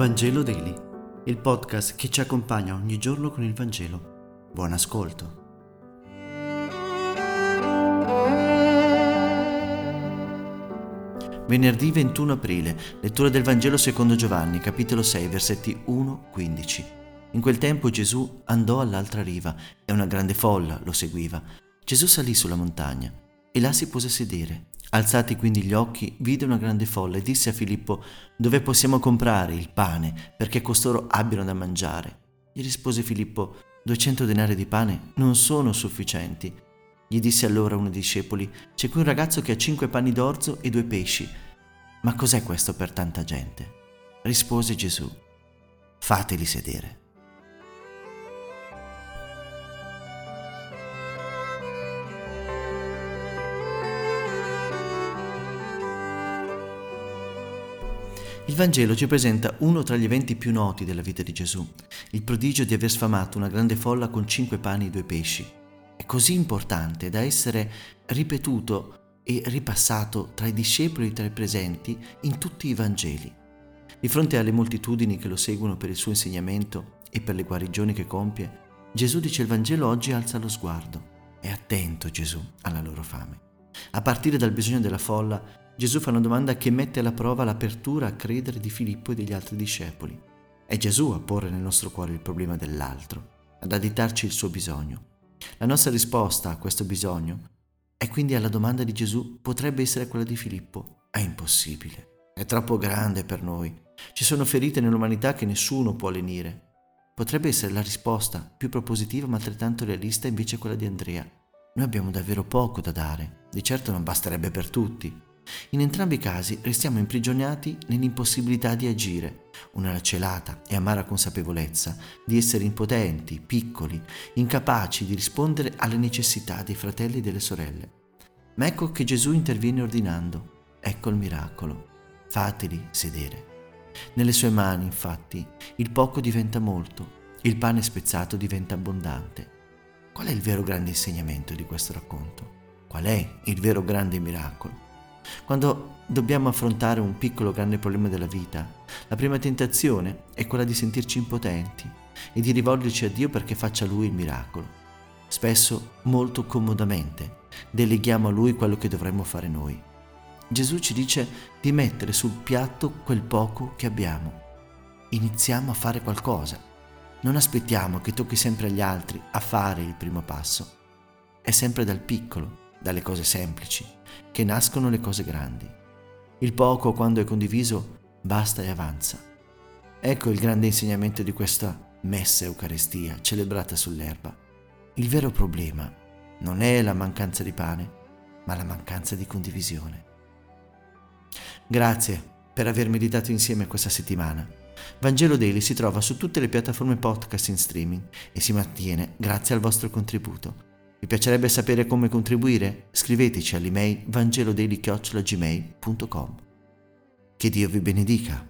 Vangelo Daily, il podcast che ci accompagna ogni giorno con il Vangelo. Buon ascolto. Venerdì 21 aprile, lettura del Vangelo secondo Giovanni, capitolo 6, versetti 1-15. In quel tempo Gesù andò all'altra riva e una grande folla lo seguiva. Gesù salì sulla montagna e là si pose a sedere. Alzati quindi gli occhi, vide una grande folla e disse a Filippo, dove possiamo comprare il pane perché costoro abbiano da mangiare? Gli rispose Filippo, 200 denari di pane non sono sufficienti. Gli disse allora uno dei discepoli, c'è qui un ragazzo che ha cinque panni d'orzo e due pesci. Ma cos'è questo per tanta gente? Rispose Gesù, fateli sedere. Il Vangelo ci presenta uno tra gli eventi più noti della vita di Gesù, il prodigio di aver sfamato una grande folla con cinque pani e due pesci. È così importante da essere ripetuto e ripassato tra i discepoli e tra i presenti in tutti i Vangeli. Di fronte alle moltitudini che lo seguono per il suo insegnamento e per le guarigioni che compie, Gesù dice il Vangelo oggi alza lo sguardo. È attento Gesù alla loro fame. A partire dal bisogno della folla, Gesù fa una domanda che mette alla prova l'apertura a credere di Filippo e degli altri discepoli. È Gesù a porre nel nostro cuore il problema dell'altro, ad additarci il suo bisogno. La nostra risposta a questo bisogno è quindi alla domanda di Gesù potrebbe essere quella di Filippo. È impossibile, è troppo grande per noi. Ci sono ferite nell'umanità che nessuno può lenire. Potrebbe essere la risposta più propositiva ma altrettanto realista invece quella di Andrea. Noi abbiamo davvero poco da dare, di certo non basterebbe per tutti, in entrambi i casi restiamo imprigionati nell'impossibilità di agire, una celata e amara consapevolezza di essere impotenti, piccoli, incapaci di rispondere alle necessità dei fratelli e delle sorelle. Ma ecco che Gesù interviene ordinando, ecco il miracolo, fateli sedere. Nelle sue mani, infatti, il poco diventa molto, il pane spezzato diventa abbondante. Qual è il vero grande insegnamento di questo racconto? Qual è il vero grande miracolo? Quando dobbiamo affrontare un piccolo grande problema della vita, la prima tentazione è quella di sentirci impotenti e di rivolgerci a Dio perché faccia Lui il miracolo. Spesso, molto comodamente, deleghiamo a Lui quello che dovremmo fare noi. Gesù ci dice di mettere sul piatto quel poco che abbiamo. Iniziamo a fare qualcosa. Non aspettiamo che tocchi sempre agli altri a fare il primo passo. È sempre dal piccolo dalle cose semplici, che nascono le cose grandi. Il poco, quando è condiviso, basta e avanza. Ecco il grande insegnamento di questa messa Eucaristia celebrata sull'erba. Il vero problema non è la mancanza di pane, ma la mancanza di condivisione. Grazie per aver meditato insieme questa settimana. Vangelo Daily si trova su tutte le piattaforme podcast in streaming e si mantiene grazie al vostro contributo. Vi piacerebbe sapere come contribuire? Scriveteci all'email vangelodeli.gmail.com Che Dio vi benedica.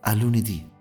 A lunedì.